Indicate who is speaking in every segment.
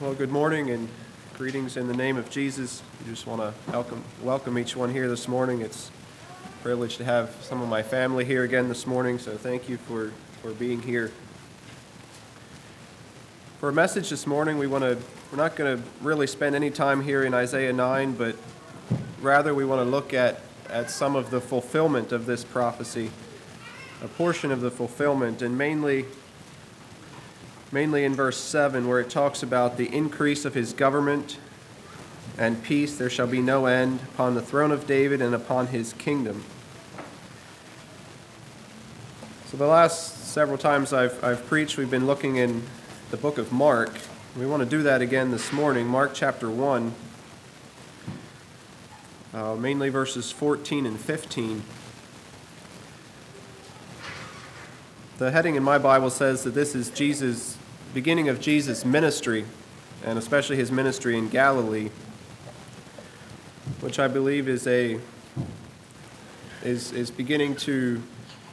Speaker 1: Well, good morning and greetings in the name of Jesus. I just want to welcome, welcome each one here this morning. It's a privilege to have some of my family here again this morning, so thank you for, for being here. For a message this morning, we want to, we're not going to really spend any time here in Isaiah 9, but rather we want to look at, at some of the fulfillment of this prophecy, a portion of the fulfillment, and mainly mainly in verse 7, where it talks about the increase of his government and peace. There shall be no end upon the throne of David and upon his kingdom. So, the last several times I've, I've preached, we've been looking in the book of Mark. We want to do that again this morning, Mark chapter 1, uh, mainly verses 14 and 15. The heading in my Bible says that this is Jesus' beginning of Jesus' ministry, and especially his ministry in Galilee, which I believe is a is is beginning to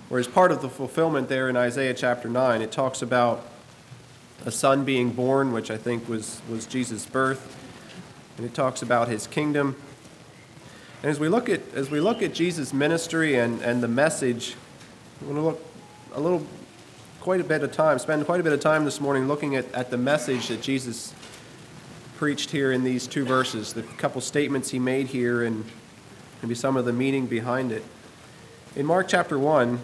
Speaker 1: or is part of the fulfillment there in Isaiah chapter 9. It talks about a son being born, which I think was, was Jesus' birth. And it talks about his kingdom. And as we look at as we look at Jesus' ministry and, and the message, we want to look a little quite a bit of time, spend quite a bit of time this morning looking at, at the message that Jesus preached here in these two verses, the couple statements he made here, and maybe some of the meaning behind it. In Mark chapter 1,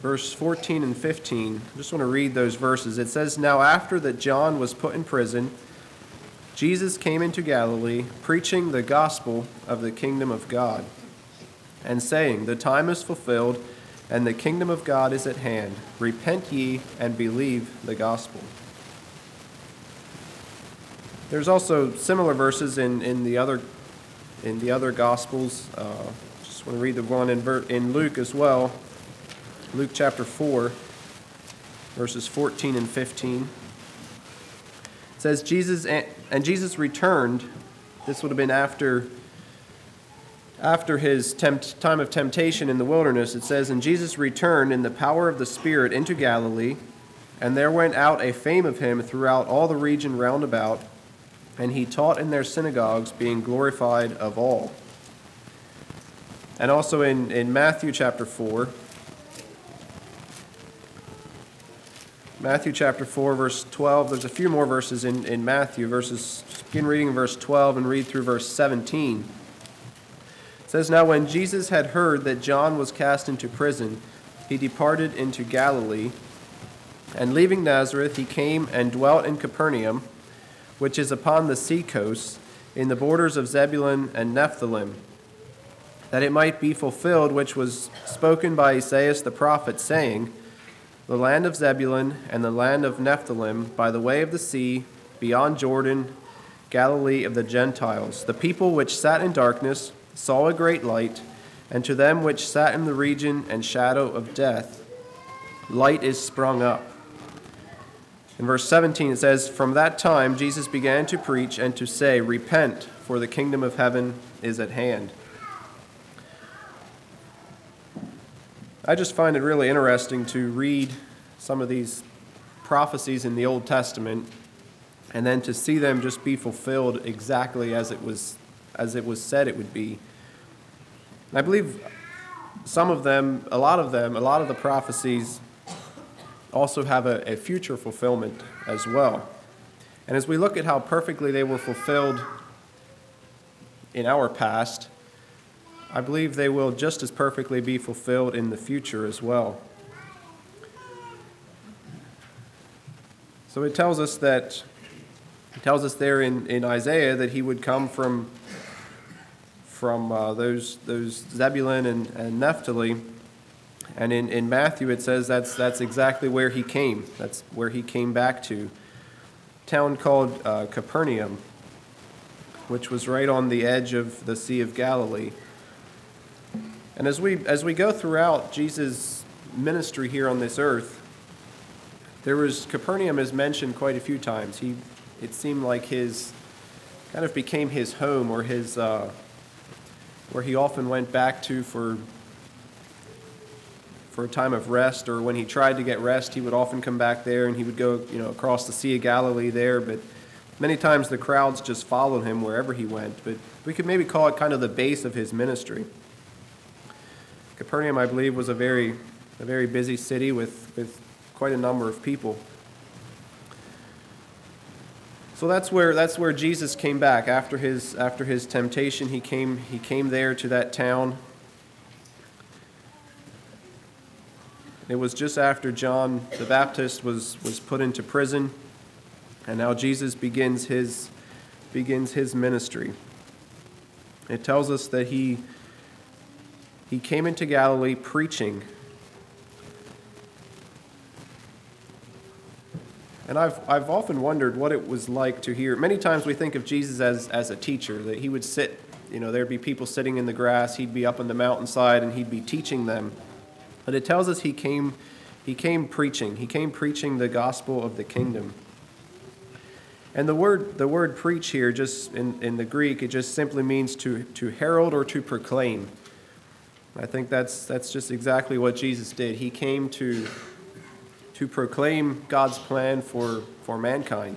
Speaker 1: verse 14 and 15, I just want to read those verses. It says, Now after that John was put in prison, Jesus came into Galilee, preaching the gospel of the kingdom of God, and saying, The time is fulfilled and the kingdom of God is at hand. Repent ye and believe the gospel. There's also similar verses in, in the other in the other gospels. Uh, just want to read the one in, in Luke as well. Luke chapter 4, verses 14 and 15. It says, Jesus and Jesus returned. This would have been after after his tempt, time of temptation in the wilderness, it says, And Jesus returned in the power of the Spirit into Galilee, and there went out a fame of him throughout all the region round about, and he taught in their synagogues, being glorified of all. And also in, in Matthew chapter 4, Matthew chapter 4, verse 12. There's a few more verses in, in Matthew, verses, begin reading verse 12 and read through verse 17 says now when Jesus had heard that John was cast into prison, he departed into Galilee, and leaving Nazareth, he came and dwelt in Capernaum, which is upon the sea coast, in the borders of Zebulun and Nephthalim, that it might be fulfilled which was spoken by Esaias the prophet, saying, The land of Zebulun and the land of Nephthalim, by the way of the sea, beyond Jordan, Galilee of the Gentiles, the people which sat in darkness, saw a great light, and to them which sat in the region and shadow of death, light is sprung up. In verse 17 it says, From that time Jesus began to preach and to say, Repent, for the kingdom of heaven is at hand. I just find it really interesting to read some of these prophecies in the Old Testament and then to see them just be fulfilled exactly as it was as it was said it would be. And I believe some of them, a lot of them, a lot of the prophecies also have a, a future fulfillment as well. And as we look at how perfectly they were fulfilled in our past, I believe they will just as perfectly be fulfilled in the future as well. So it tells us that, it tells us there in, in Isaiah that he would come from from uh, those, those Zebulun and, and Naphtali. And in, in Matthew, it says that's, that's exactly where he came. That's where he came back to. A town called uh, Capernaum, which was right on the edge of the Sea of Galilee. And as we, as we go throughout Jesus' ministry here on this earth, there was Capernaum is mentioned quite a few times. He, it seemed like his kind of became his home or his, uh, where he often went back to for for a time of rest or when he tried to get rest he would often come back there and he would go you know across the sea of galilee there but Many times the crowds just followed him wherever he went, but we could maybe call it kind of the base of his ministry. Capernaum, I believe, was a very, a very busy city with, with quite a number of people. So that's where, that's where Jesus came back after his, after his temptation. He came, he came there to that town. It was just after John the Baptist was, was put into prison, and now Jesus begins his, begins his ministry. It tells us that he, he came into Galilee preaching And I've, I've often wondered what it was like to hear. Many times we think of Jesus as, as a teacher, that he would sit, you know, there'd be people sitting in the grass, he'd be up on the mountainside, and he'd be teaching them. But it tells us he came, he came preaching. He came preaching the gospel of the kingdom. And the word, the word preach here, just in, in the Greek, it just simply means to, to herald or to proclaim. I think that's, that's just exactly what Jesus did. He came to to proclaim God's plan for, for mankind.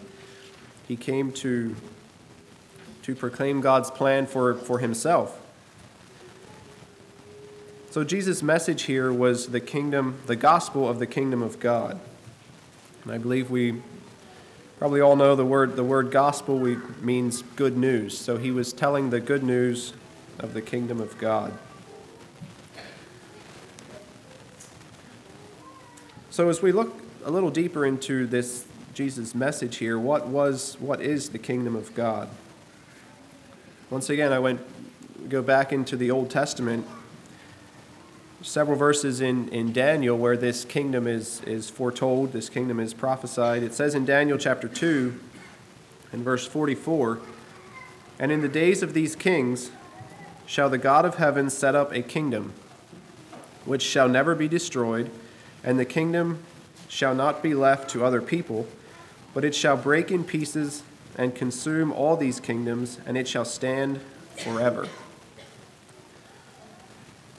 Speaker 1: He came to, to proclaim God's plan for, for himself. So Jesus' message here was the kingdom, the gospel of the kingdom of God. And I believe we probably all know the word the word gospel we, means good news. So he was telling the good news of the kingdom of God. So as we look a little deeper into this Jesus message here, what was what is the kingdom of God? Once again, I went go back into the Old Testament, several verses in, in Daniel where this kingdom is, is foretold, this kingdom is prophesied. It says in Daniel chapter 2 and verse 44 And in the days of these kings shall the God of heaven set up a kingdom which shall never be destroyed and the kingdom shall not be left to other people, but it shall break in pieces and consume all these kingdoms, and it shall stand forever.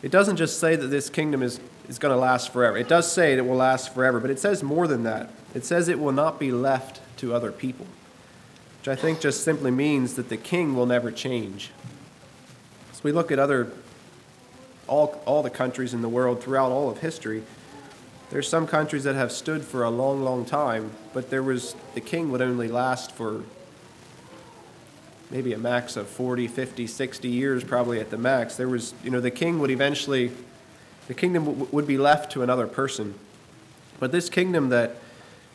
Speaker 1: It doesn't just say that this kingdom is, is going to last forever. It does say it will last forever, but it says more than that. It says it will not be left to other people, which I think just simply means that the king will never change. As we look at other, all, all the countries in the world throughout all of history, there's some countries that have stood for a long, long time, but there was the king would only last for maybe a max of 40, 50, 60 years, probably at the max. There was, you know, the king would eventually, the kingdom w- would be left to another person. But this kingdom that,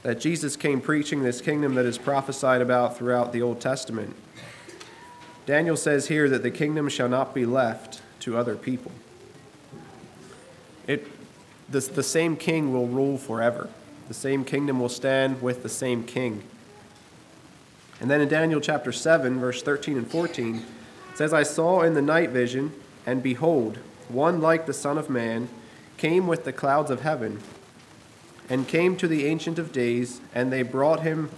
Speaker 1: that Jesus came preaching, this kingdom that is prophesied about throughout the Old Testament, Daniel says here that the kingdom shall not be left to other people. The, the same king will rule forever. The same kingdom will stand with the same king. And then in Daniel chapter 7, verse 13 and 14, it says, I saw in the night vision, and behold, one like the Son of Man came with the clouds of heaven, and came to the Ancient of Days, and they brought him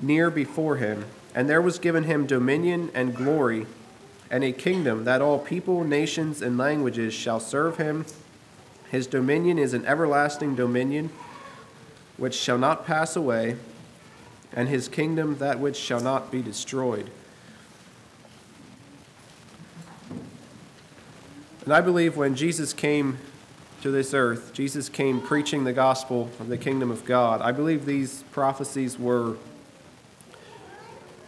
Speaker 1: near before him. And there was given him dominion and glory, and a kingdom that all people, nations, and languages shall serve him. His dominion is an everlasting dominion which shall not pass away, and his kingdom that which shall not be destroyed. And I believe when Jesus came to this earth, Jesus came preaching the gospel of the kingdom of God. I believe these prophecies were,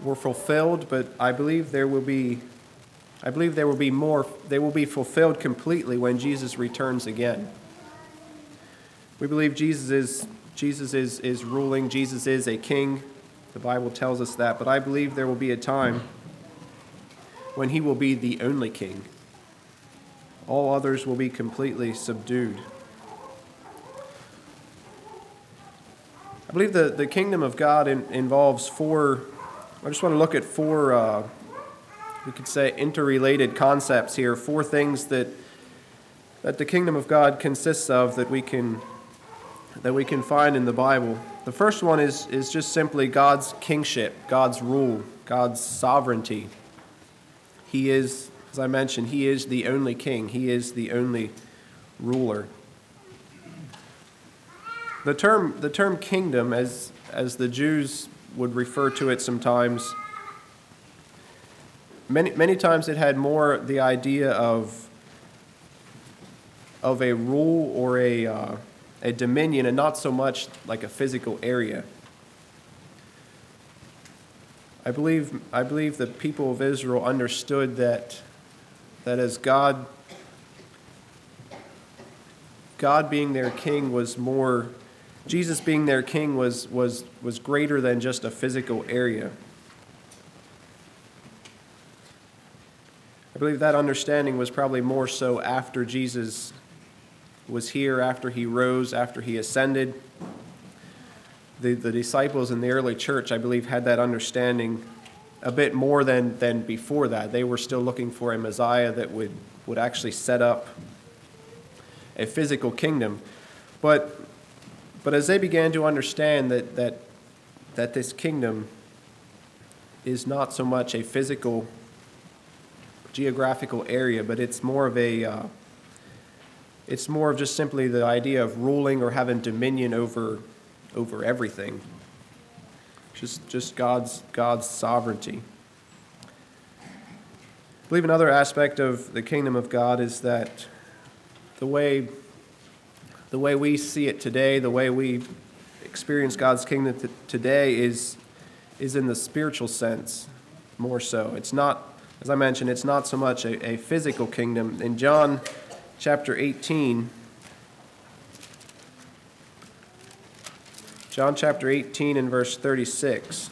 Speaker 1: were fulfilled, but I believe there will be I believe there will be more, they will be fulfilled completely when Jesus returns again. We believe Jesus is, Jesus is, is ruling, Jesus is a king. The Bible tells us that, but I believe there will be a time when he will be the only king. All others will be completely subdued. I believe the, the kingdom of God in, involves four, I just want to look at four uh, we could say, interrelated concepts here, four things that, that the kingdom of God consists of that we can, that we can find in the Bible. The first one is, is just simply God's kingship, God's rule, God's sovereignty. He is, as I mentioned, He is the only king, He is the only ruler. The term, the term kingdom, as, as the Jews would refer to it sometimes. Many, many times it had more the idea of, of a rule or a, uh, a dominion and not so much like a physical area. I believe, I believe the people of Israel understood that, that as God, God being their king was more, Jesus being their king was, was, was greater than just a physical area. I believe that understanding was probably more so after Jesus was here, after he rose, after he ascended the, the disciples in the early church, I believe, had that understanding a bit more than, than before that. They were still looking for a Messiah that would, would actually set up a physical kingdom. But, but as they began to understand that, that, that this kingdom is not so much a physical, geographical area, but it's more of a. Uh, it's more of just simply the idea of ruling or having dominion over over everything. Just, just God's, God's sovereignty. I believe another aspect of the kingdom of God is that the way, the way we see it today, the way we experience God's kingdom t- today is, is in the spiritual sense more so. It's not, as I mentioned, it's not so much a, a physical kingdom. In John chapter 18, John chapter 18 and verse 36.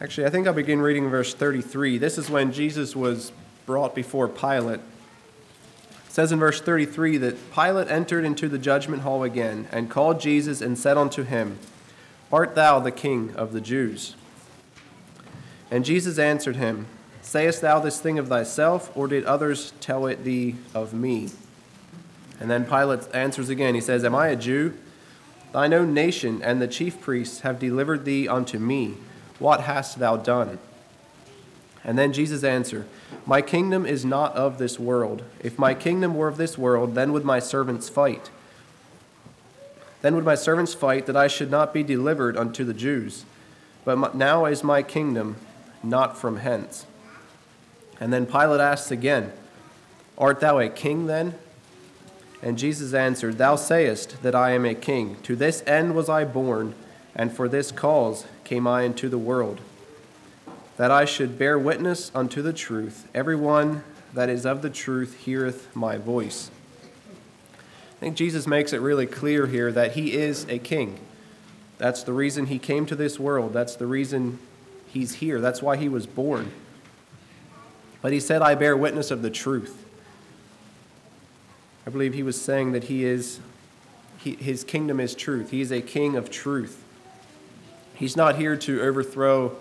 Speaker 1: Actually, I think I'll begin reading verse 33. This is when Jesus was brought before Pilate. It says in verse 33 that Pilate entered into the judgment hall again and called Jesus and said unto him, Art thou the king of the Jews? And Jesus answered him, Sayest thou this thing of thyself, or did others tell it thee of me? And then Pilate answers again. He says, Am I a Jew? Thine own nation and the chief priests have delivered thee unto me. What hast thou done? And then Jesus answered, My kingdom is not of this world. If my kingdom were of this world, then would my servants fight. Then would my servants fight that I should not be delivered unto the Jews. But now is my kingdom not from hence. And then Pilate asks again, Art thou a king then? And Jesus answered, Thou sayest that I am a king. To this end was I born, and for this cause came I into the world, that I should bear witness unto the truth. Every one that is of the truth heareth my voice. I think Jesus makes it really clear here that he is a king. That's the reason he came to this world. That's the reason he's here. That's why he was born. But he said, I bear witness of the truth. I believe he was saying that he is, he, his kingdom is truth. He is a king of truth. He's not here to overthrow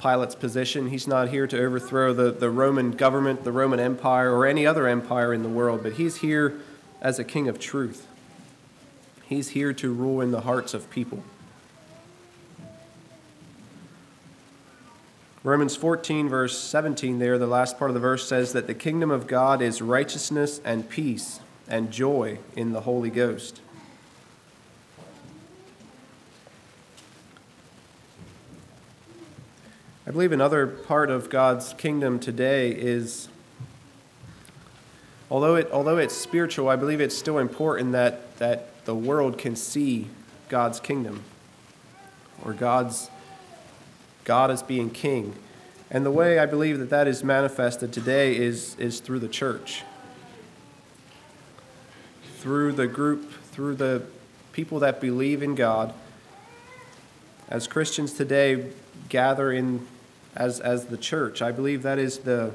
Speaker 1: Pilate's position. He's not here to overthrow the, the Roman government, the Roman Empire, or any other empire in the world, but he's here as a king of truth. He's here to rule in the hearts of people. Romans 14, verse 17, there, the last part of the verse says that the kingdom of God is righteousness and peace and joy in the Holy Ghost. I believe another part of God's kingdom today is, although, it, although it's spiritual, I believe it's still important that, that the world can see God's kingdom or God's God as being king. And the way I believe that that is manifested today is, is through the church, through the group, through the people that believe in God. As Christians today gather in as, as the church, I believe that is the,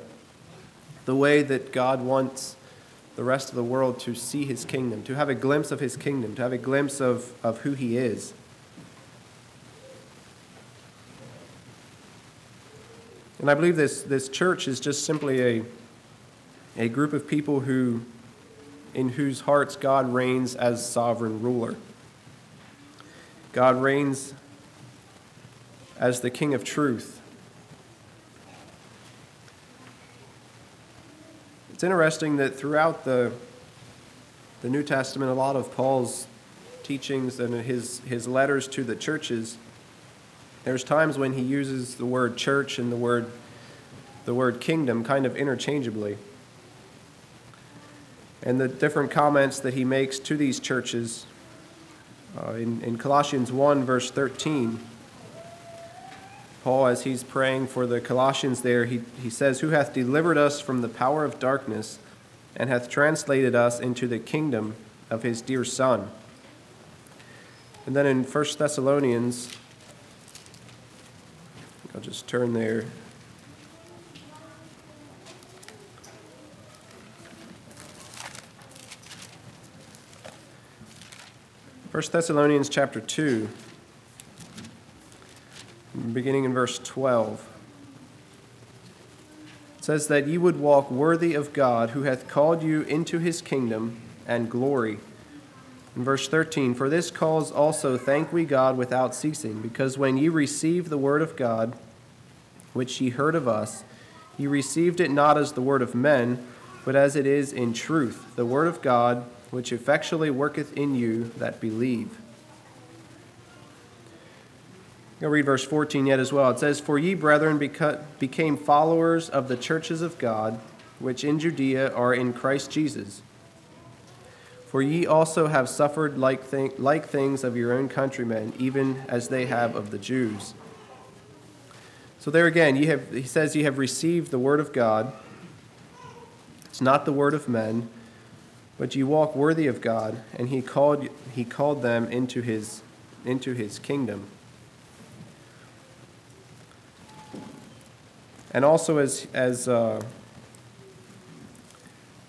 Speaker 1: the way that God wants the rest of the world to see his kingdom, to have a glimpse of his kingdom, to have a glimpse of, of who he is. And I believe this, this church is just simply a, a group of people who, in whose hearts God reigns as sovereign ruler. God reigns as the King of truth. It's interesting that throughout the, the New Testament, a lot of Paul's teachings and his, his letters to the churches, there's times when he uses the word church and the word, the word kingdom kind of interchangeably. And the different comments that he makes to these churches uh, in, in Colossians 1, verse 13, Paul, as he's praying for the Colossians there, he, he says, Who hath delivered us from the power of darkness and hath translated us into the kingdom of his dear Son. And then in 1 Thessalonians, I'll just turn there. First Thessalonians chapter 2, beginning in verse 12. It says that ye would walk worthy of God, who hath called you into his kingdom and glory. In verse 13, For this cause also thank we God without ceasing, because when ye received the word of God, which ye heard of us, ye received it not as the word of men, but as it is in truth, the word of God which effectually worketh in you that believe. I'll read verse 14 yet as well. It says, For ye, brethren, became followers of the churches of God, which in Judea are in Christ Jesus. For ye also have suffered like, th- like things of your own countrymen, even as they have of the Jews. So there again, ye have, he says, Ye have received the word of God. It's not the word of men but you walk worthy of God, and he called, he called them into his, into his kingdom. And also, as, as uh,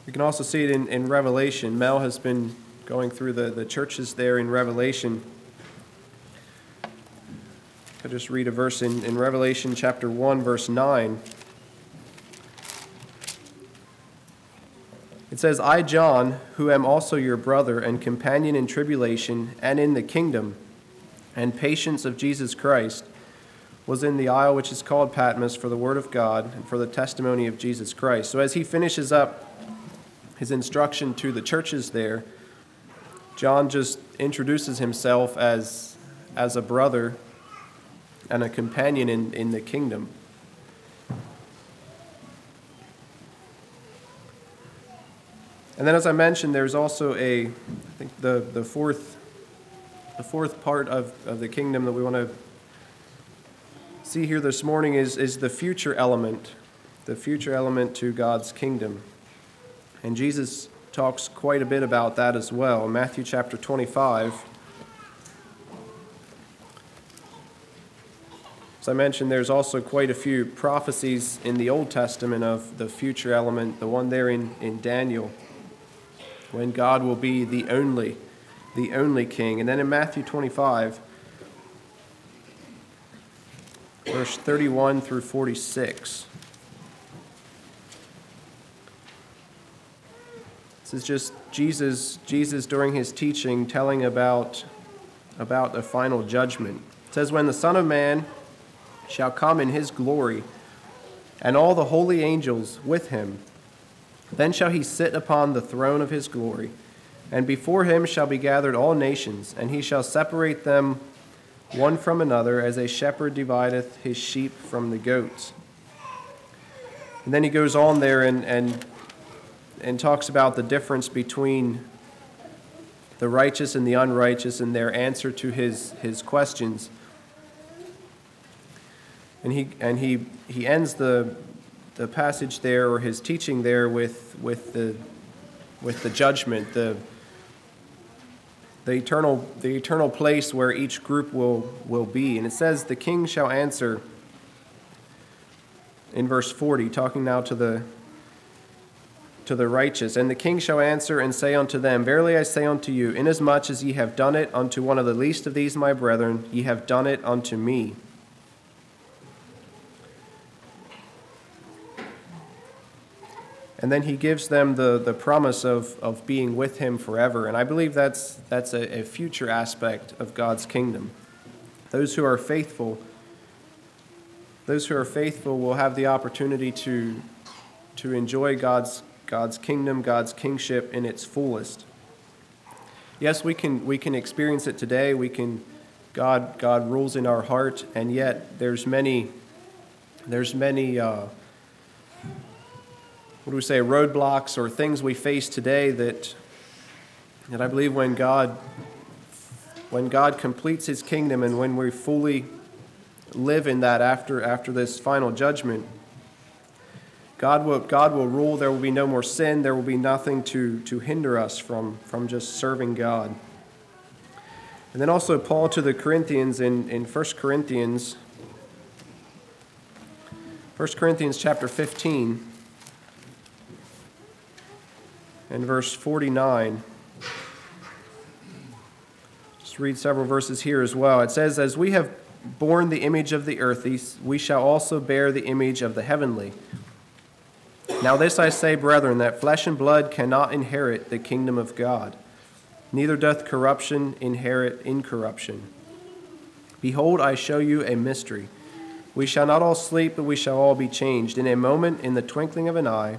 Speaker 1: we can also see it in, in Revelation, Mel has been going through the, the churches there in Revelation. I'll just read a verse in, in Revelation chapter 1, verse 9. It says, I, John, who am also your brother and companion in tribulation and in the kingdom and patience of Jesus Christ, was in the isle which is called Patmos for the word of God and for the testimony of Jesus Christ. So as he finishes up his instruction to the churches there, John just introduces himself as, as a brother and a companion in, in the kingdom. And then, as I mentioned, there's also a, I think the, the fourth, the fourth part of, of the kingdom that we want to see here this morning is, is the future element, the future element to God's kingdom. And Jesus talks quite a bit about that as well. Matthew chapter 25, as I mentioned, there's also quite a few prophecies in the Old Testament of the future element, the one there in, in Daniel when God will be the only, the only king. And then in Matthew 25, verse 31 through 46. This is just Jesus, Jesus during his teaching telling about, about the final judgment. It says, When the Son of Man shall come in his glory, and all the holy angels with him, then shall he sit upon the throne of his glory, and before him shall be gathered all nations, and he shall separate them one from another, as a shepherd divideth his sheep from the goats. And then he goes on there and, and, and talks about the difference between the righteous and the unrighteous and their answer to his, his questions. And he, and he, he ends the, the passage there or his teaching there with, with, the, with the judgment, the, the, eternal, the eternal place where each group will, will be. And it says, The king shall answer in verse 40, talking now to the, to the righteous. And the king shall answer and say unto them, Verily I say unto you, inasmuch as ye have done it unto one of the least of these my brethren, ye have done it unto me. And then he gives them the, the promise of, of being with him forever. And I believe that's, that's a, a future aspect of God's kingdom. Those who are faithful, those who are faithful will have the opportunity to, to enjoy God's, God's kingdom, God's kingship in its fullest. yes, we can, we can experience it today. We can, God, God rules in our heart, and yet there's many, there's many, uh, what do we say, roadblocks or things we face today that, that I believe when God, when God completes His kingdom and when we fully live in that after, after this final judgment, God will, God will rule. There will be no more sin. There will be nothing to, to hinder us from, from just serving God. And then also, Paul to the Corinthians in, in 1 Corinthians, 1 Corinthians chapter 15 and verse 49. Just read several verses here as well. It says, As we have borne the image of the earthly, we shall also bear the image of the heavenly. Now, this I say, brethren, that flesh and blood cannot inherit the kingdom of God neither doth corruption inherit incorruption. Behold, I show you a mystery. We shall not all sleep, but we shall all be changed in a moment, in the twinkling of an eye,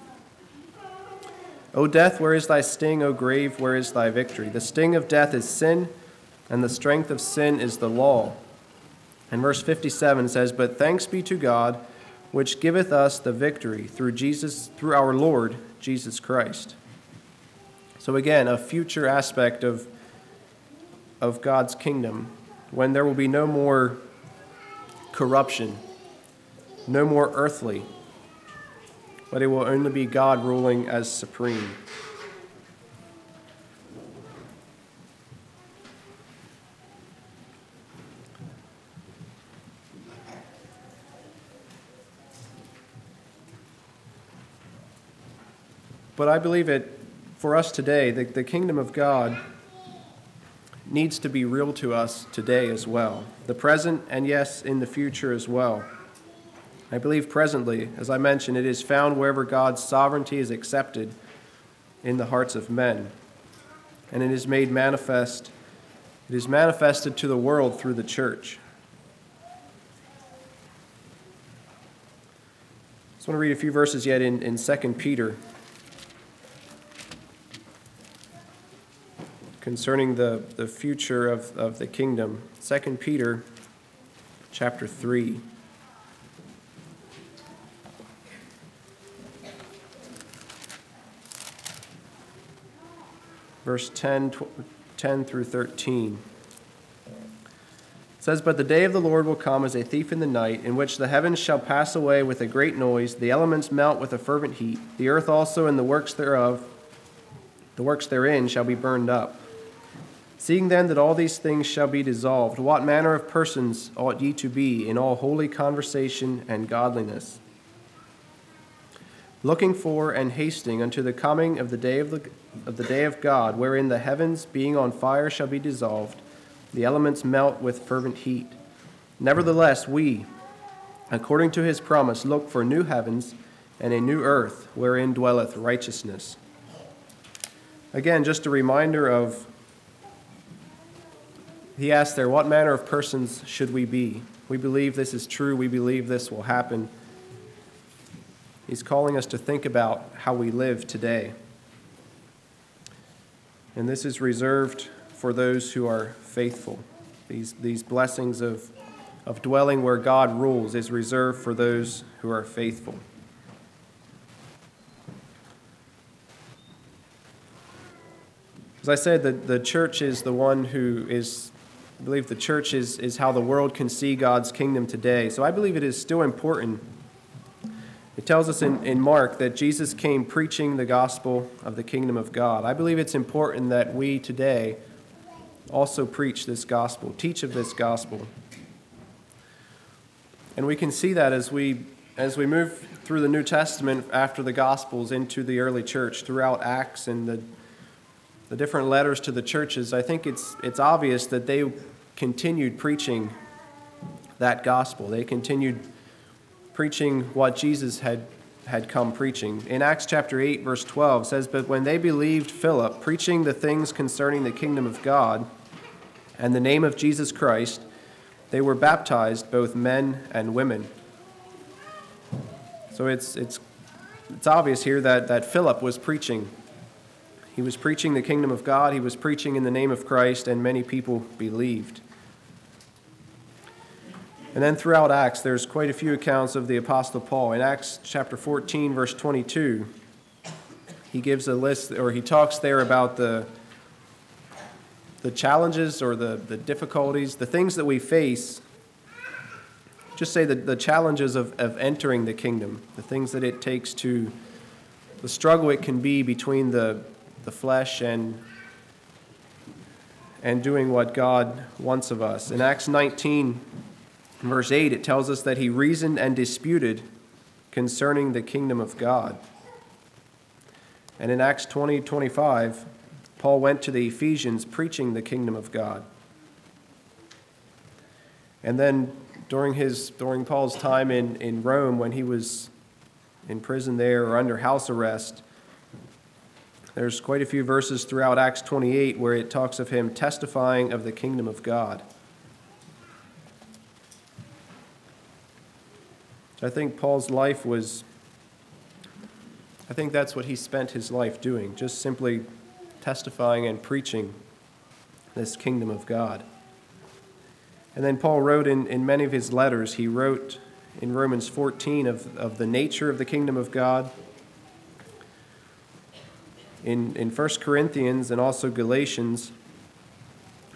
Speaker 1: O death, where is thy sting? O grave, where is thy victory? The sting of death is sin, and the strength of sin is the law. And verse 57 says, But thanks be to God, which giveth us the victory through Jesus, through our Lord Jesus Christ. So again, a future aspect of, of God's kingdom, when there will be no more corruption, no more earthly, but it will only be God ruling as supreme. But I believe it for us today, the, the kingdom of God needs to be real to us today as well, the present and yes, in the future as well. I believe presently, as I mentioned, it is found wherever God's sovereignty is accepted in the hearts of men. And it is made manifest, it is manifested to the world through the church. I just want to read a few verses yet in, in 2 Peter. concerning the, the future of, of the kingdom. 2 Peter chapter 3. Verse 10, 10 through 13. It says, But the day of the Lord will come as a thief in the night, in which the heavens shall pass away with a great noise, the elements melt with a fervent heat, the earth also and the works thereof, the works therein shall be burned up. Seeing then that all these things shall be dissolved, what manner of persons ought ye to be in all holy conversation and godliness? Looking for and hasting unto the coming of the day of, the, of the day of God, wherein the heavens being on fire shall be dissolved, the elements melt with fervent heat. Nevertheless, we, according to his promise, look for new heavens and a new earth wherein dwelleth righteousness. Again, just a reminder of he asks there, What manner of persons should we be? We believe this is true. We believe this will happen. He's calling us to think about how we live today. And this is reserved for those who are faithful. These, these blessings of, of dwelling where God rules is reserved for those who are faithful. As I said, the, the church is the one who is I believe the church is, is how the world can see God's kingdom today. So I believe it is still important. It tells us in, in Mark that Jesus came preaching the gospel of the kingdom of God. I believe it's important that we today also preach this gospel, teach of this gospel. And we can see that as we as we move through the New Testament after the Gospels into the early church, throughout Acts and the, the different letters to the churches, I think it's, it's obvious that they continued preaching that gospel. They continued preaching what Jesus had, had come preaching. In Acts chapter 8, verse 12 says, But when they believed Philip, preaching the things concerning the kingdom of God and the name of Jesus Christ, they were baptized, both men and women. So it's, it's, it's obvious here that, that Philip was preaching. He was preaching the kingdom of God, he was preaching in the name of Christ, and many people believed. And then throughout Acts, there's quite a few accounts of the Apostle Paul. In Acts chapter 14, verse 22, he gives a list, or he talks there about the, the challenges or the, the difficulties, the things that we face. Just say that the challenges of, of entering the kingdom, the things that it takes to, the struggle it can be between the, the flesh and, and doing what God wants of us. In Acts 19, in verse 8, it tells us that he reasoned and disputed concerning the kingdom of God. And in Acts 20 25, Paul went to the Ephesians preaching the kingdom of God. And then during, his, during Paul's time in, in Rome, when he was in prison there or under house arrest, there's quite a few verses throughout Acts 28 where it talks of him testifying of the kingdom of God. I think Paul's life was, I think that's what he spent his life doing, just simply testifying and preaching this kingdom of God. And then Paul wrote in, in many of his letters, he wrote in Romans 14 of, of the nature of the kingdom of God. In, in 1 Corinthians and also Galatians,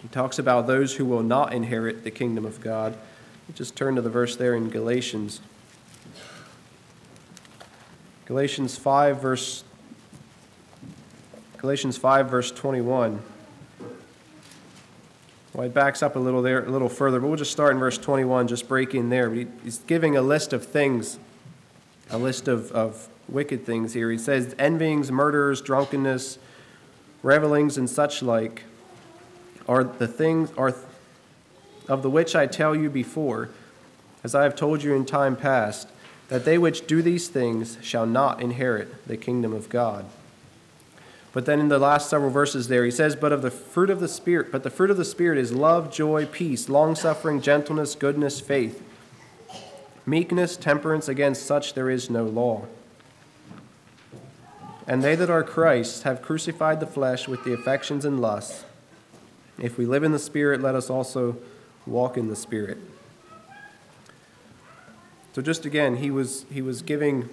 Speaker 1: he talks about those who will not inherit the kingdom of God. Just turn to the verse there in Galatians. Galatians 5 verse Galatians 5 verse 21. Well, it backs up a little there, a little further, but we'll just start in verse 21, just break in there. He's giving a list of things, a list of, of wicked things here. He says, envyings, murders, drunkenness, revelings, and such like are the things are of the which I tell you before, as I have told you in time past that they which do these things shall not inherit the kingdom of God. But then in the last several verses there, he says, But of the fruit of the Spirit, but the fruit of the Spirit is love, joy, peace, long suffering, gentleness, goodness, faith, meekness, temperance, against such there is no law. And they that are Christ have crucified the flesh with the affections and lusts. If we live in the Spirit, let us also walk in the Spirit. So just again, he was, he was giving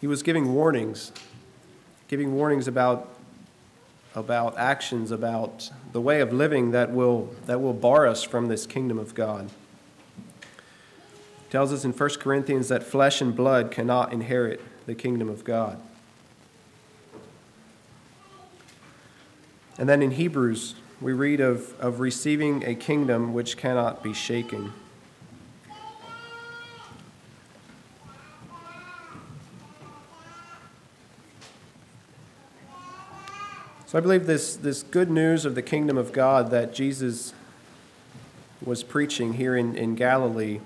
Speaker 1: he was giving warnings, giving warnings about, about actions, about the way of living that will, that will bar us from this kingdom of God. He tells us in 1 Corinthians that flesh and blood cannot inherit the kingdom of God. And then in Hebrews, we read of, of receiving a kingdom which cannot be shaken. So I believe this, this good news of the kingdom of God that Jesus was preaching here in, in Galilee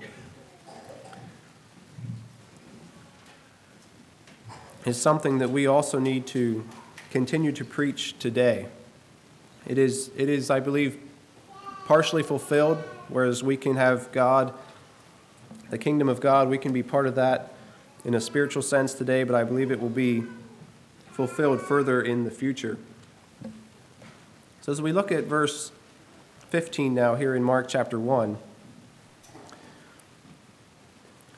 Speaker 1: is something that we also need to continue to preach today. It is, it is, I believe, partially fulfilled, whereas we can have God, the kingdom of God, we can be part of that in a spiritual sense today, but I believe it will be fulfilled further in the future. So as we look at verse 15 now here in Mark chapter 1,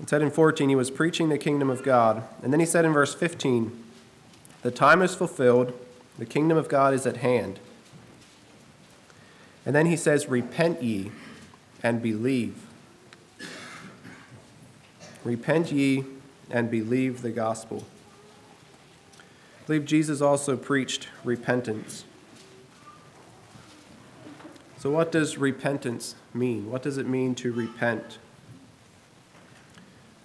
Speaker 1: it said in 14, he was preaching the kingdom of God. And then he said in verse 15, the time is fulfilled, the kingdom of God is at hand. And then he says, Repent ye and believe. Repent ye and believe the gospel. I believe Jesus also preached repentance. So, what does repentance mean? What does it mean to repent?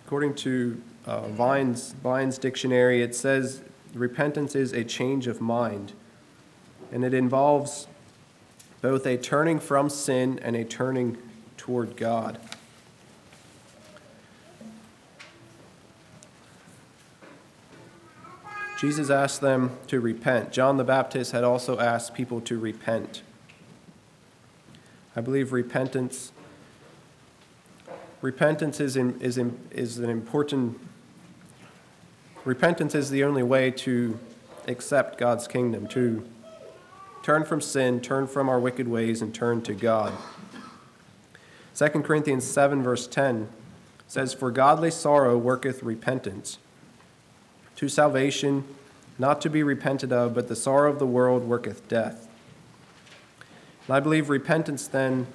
Speaker 1: According to uh, Vine's, Vine's dictionary, it says repentance is a change of mind, and it involves both a turning from sin and a turning toward God. Jesus asked them to repent. John the Baptist had also asked people to repent. I believe repentance repentance is, in, is, in, is an important repentance is the only way to accept God's kingdom, to turn from sin, turn from our wicked ways, and turn to God. 2 Corinthians 7, verse 10 says, For godly sorrow worketh repentance to salvation, not to be repented of, but the sorrow of the world worketh death. And I believe repentance then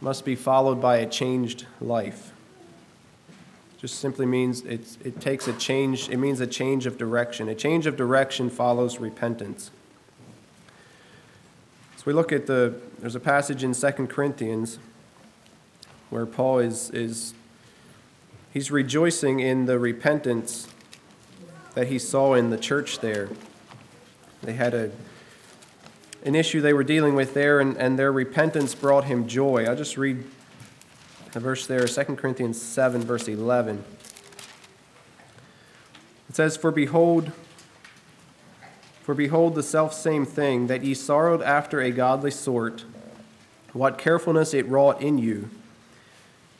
Speaker 1: must be followed by a changed life. Just simply means it's, it takes a change, it means a change of direction. A change of direction follows repentance. So we look at the, there's a passage in 2 Corinthians where Paul is, is he's rejoicing in the repentance that he saw in the church there. They had a, an issue they were dealing with there, and, and their repentance brought him joy. I'll just read the verse there, 2 Corinthians 7, verse 11. It says, For behold, for behold the selfsame thing, that ye sorrowed after a godly sort, what carefulness it wrought in you.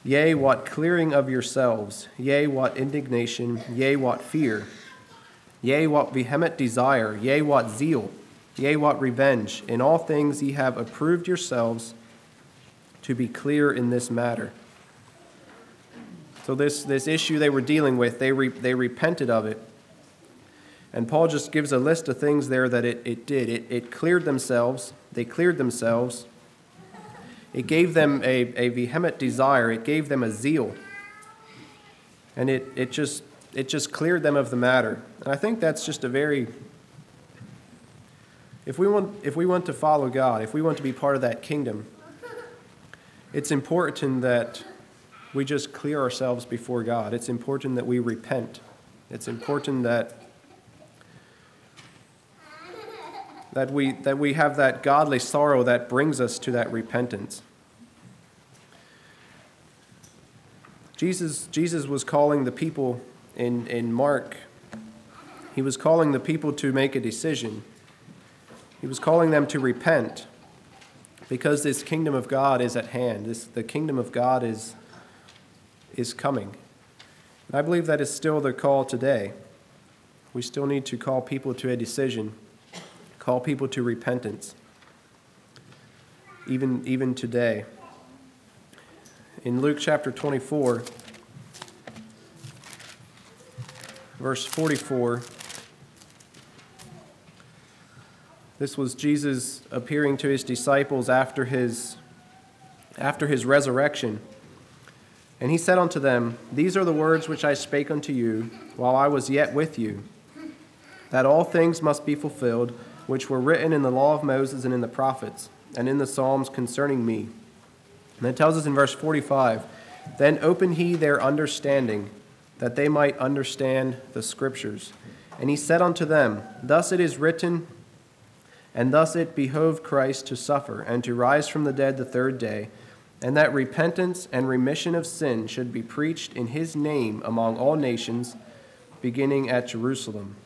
Speaker 1: Yea, what clearing of yourselves, yea, what indignation, yea, what fear, yea, what vehement desire, yea, what zeal, yea, what revenge. In all things ye have approved yourselves to be clear in this matter. So, this, this issue they were dealing with, they, re, they repented of it. And Paul just gives a list of things there that it, it did. It, it cleared themselves, they cleared themselves. It gave them a, a vehement desire, it gave them a zeal. And it, it, just, it just cleared them of the matter. And I think that's just a very if we want if we want to follow God, if we want to be part of that kingdom, it's important that we just clear ourselves before God. It's important that we repent. It's important that that we that we have that godly sorrow that brings us to that repentance. Jesus Jesus was calling the people in in Mark he was calling the people to make a decision. He was calling them to repent because this kingdom of God is at hand. This, the kingdom of God is is coming. And I believe that is still the call today. We still need to call people to a decision, call people to repentance, even, even today. In Luke chapter 24, verse 44, this was Jesus appearing to his disciples after his, after his resurrection. And he said unto them, These are the words which I spake unto you while I was yet with you, that all things must be fulfilled, which were written in the law of Moses and in the prophets, and in the Psalms concerning me. And it tells us in verse 45 Then opened he their understanding, that they might understand the Scriptures. And he said unto them, Thus it is written, and thus it behoved Christ to suffer, and to rise from the dead the third day and that repentance and remission of sin should be preached in his name among all nations, beginning at Jerusalem.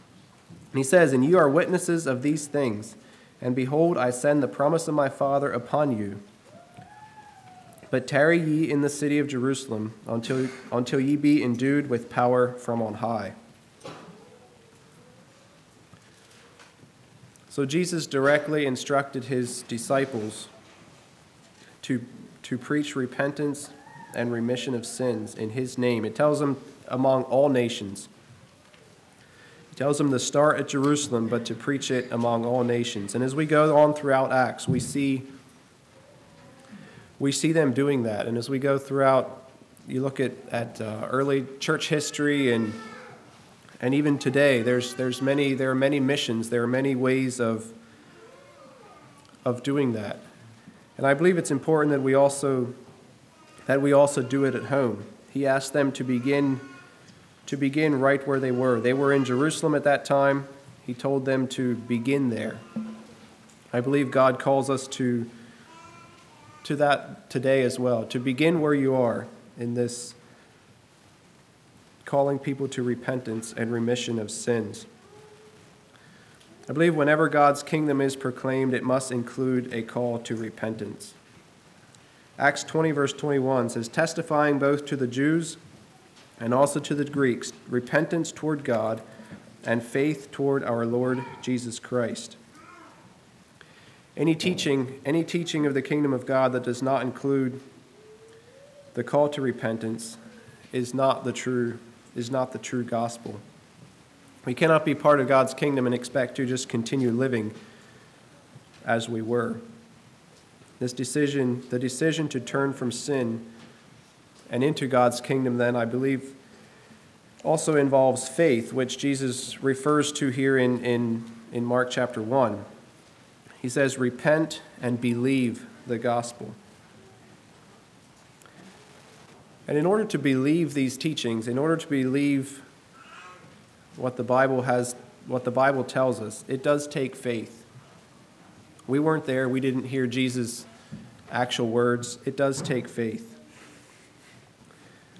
Speaker 1: And he says, And you are witnesses of these things, and behold, I send the promise of my Father upon you. But tarry ye in the city of Jerusalem until, until ye be endued with power from on high. So Jesus directly instructed his disciples to to preach repentance and remission of sins in his name. It tells them among all nations. It tells them to start at Jerusalem, but to preach it among all nations. And as we go on throughout Acts, we see we see them doing that. And as we go throughout, you look at, at uh, early church history and and even today, there's, there's many, there are many missions, there are many ways of, of doing that. And I believe it's important that we also that we also do it at home. He asked them to begin to begin right where they were. They were in Jerusalem at that time. He told them to begin there. I believe God calls us to to that today as well, to begin where you are in this calling people to repentance and remission of sins. I believe whenever God's kingdom is proclaimed, it must include a call to repentance. Acts 20, verse 21 says, testifying both to the Jews and also to the Greeks, repentance toward God and faith toward our Lord Jesus Christ. Any teaching, any teaching of the kingdom of God that does not include the call to repentance is not the true is not the true gospel. We cannot be part of God's kingdom and expect to just continue living as we were. This decision, the decision to turn from sin and into God's kingdom, then, I believe, also involves faith, which Jesus refers to here in, in, in Mark chapter 1. He says, Repent and believe the gospel. And in order to believe these teachings, in order to believe what the Bible has what the Bible tells us, it does take faith. We weren't there, we didn't hear Jesus' actual words. It does take faith.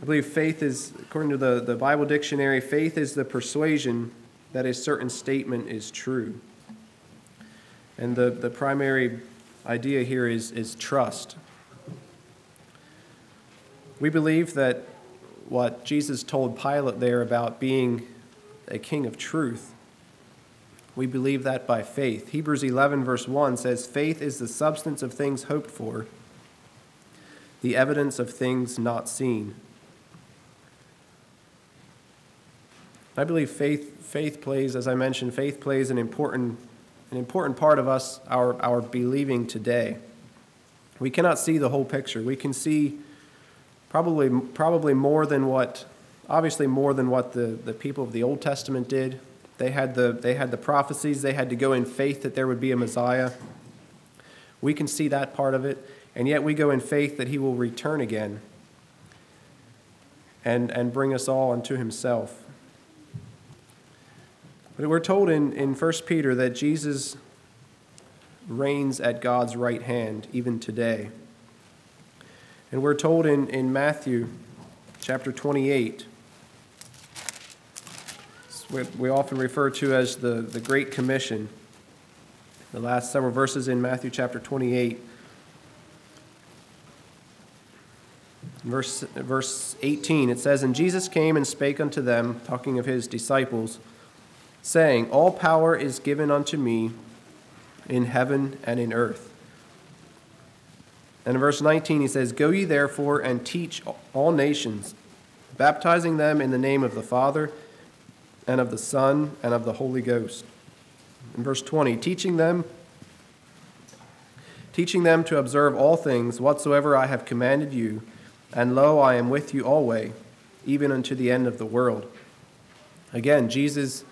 Speaker 1: I believe faith is, according to the, the Bible dictionary, faith is the persuasion that a certain statement is true. And the, the primary idea here is, is trust. We believe that what Jesus told Pilate there about being a king of truth, we believe that by faith. Hebrews 11, verse 1 says, Faith is the substance of things hoped for, the evidence of things not seen. I believe faith, faith plays, as I mentioned, faith plays an important, an important part of us, our, our believing today. We cannot see the whole picture. We can see probably, probably more than what, obviously more than what the, the people of the Old Testament did. They had, the, they had the prophecies, they had to go in faith that there would be a Messiah. We can see that part of it, and yet we go in faith that he will return again and, and bring us all unto himself. But we're told in, in 1 Peter that Jesus reigns at God's right hand even today. And we're told in, in Matthew chapter 28, what we often refer to as the, the Great Commission, the last several verses in Matthew chapter 28. Verse, verse 18, it says, And Jesus came and spake unto them, talking of his disciples, saying, All power is given unto me in heaven and in earth. And in verse 19, he says, Go ye therefore and teach all nations, baptizing them in the name of the Father, and of the Son, and of the Holy Ghost. In verse 20, teaching them teaching them to observe all things whatsoever I have commanded you, and lo, I am with you alway, even unto the end of the world. Again, Jesus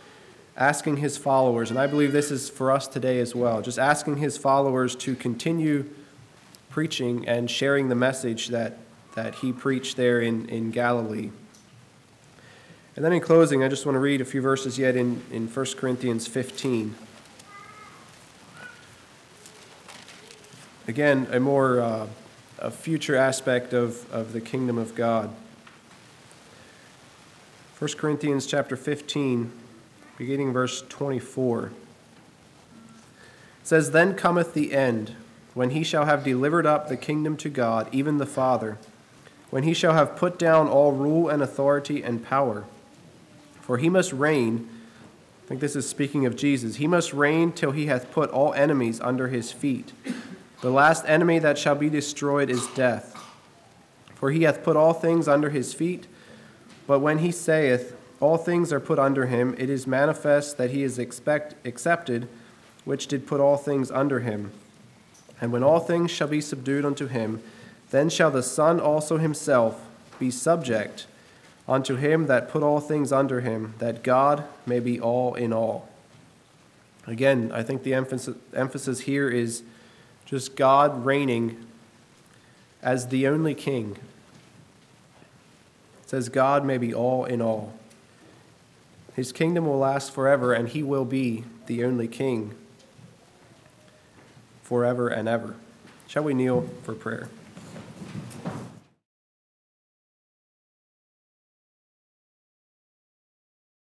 Speaker 1: asking his followers, and I believe this is for us today as well, just asking his followers to continue preaching and sharing the message that, that he preached there in, in Galilee. And then in closing, I just want to read a few verses yet in, in 1 Corinthians 15. Again, a more uh, a future aspect of, of the kingdom of God. 1 Corinthians chapter 15 beginning verse 24. It says, Then cometh the end, when he shall have delivered up the kingdom to God, even the Father, when he shall have put down all rule and authority and power. For he must reign, I think this is speaking of Jesus, he must reign till he hath put all enemies under his feet. The last enemy that shall be destroyed is death. For he hath put all things under his feet. But when he saith, all things are put under him, it is manifest that he is expect, accepted, which did put all things under him. And when all things shall be subdued unto him, then shall the Son also himself be subject unto him that put all things under him, that God may be all in all. Again, I think the emphasis, here is just God reigning as the only king. It says, God may be all in all. His kingdom will last forever, and he will be the only king forever and ever. Shall we kneel for prayer?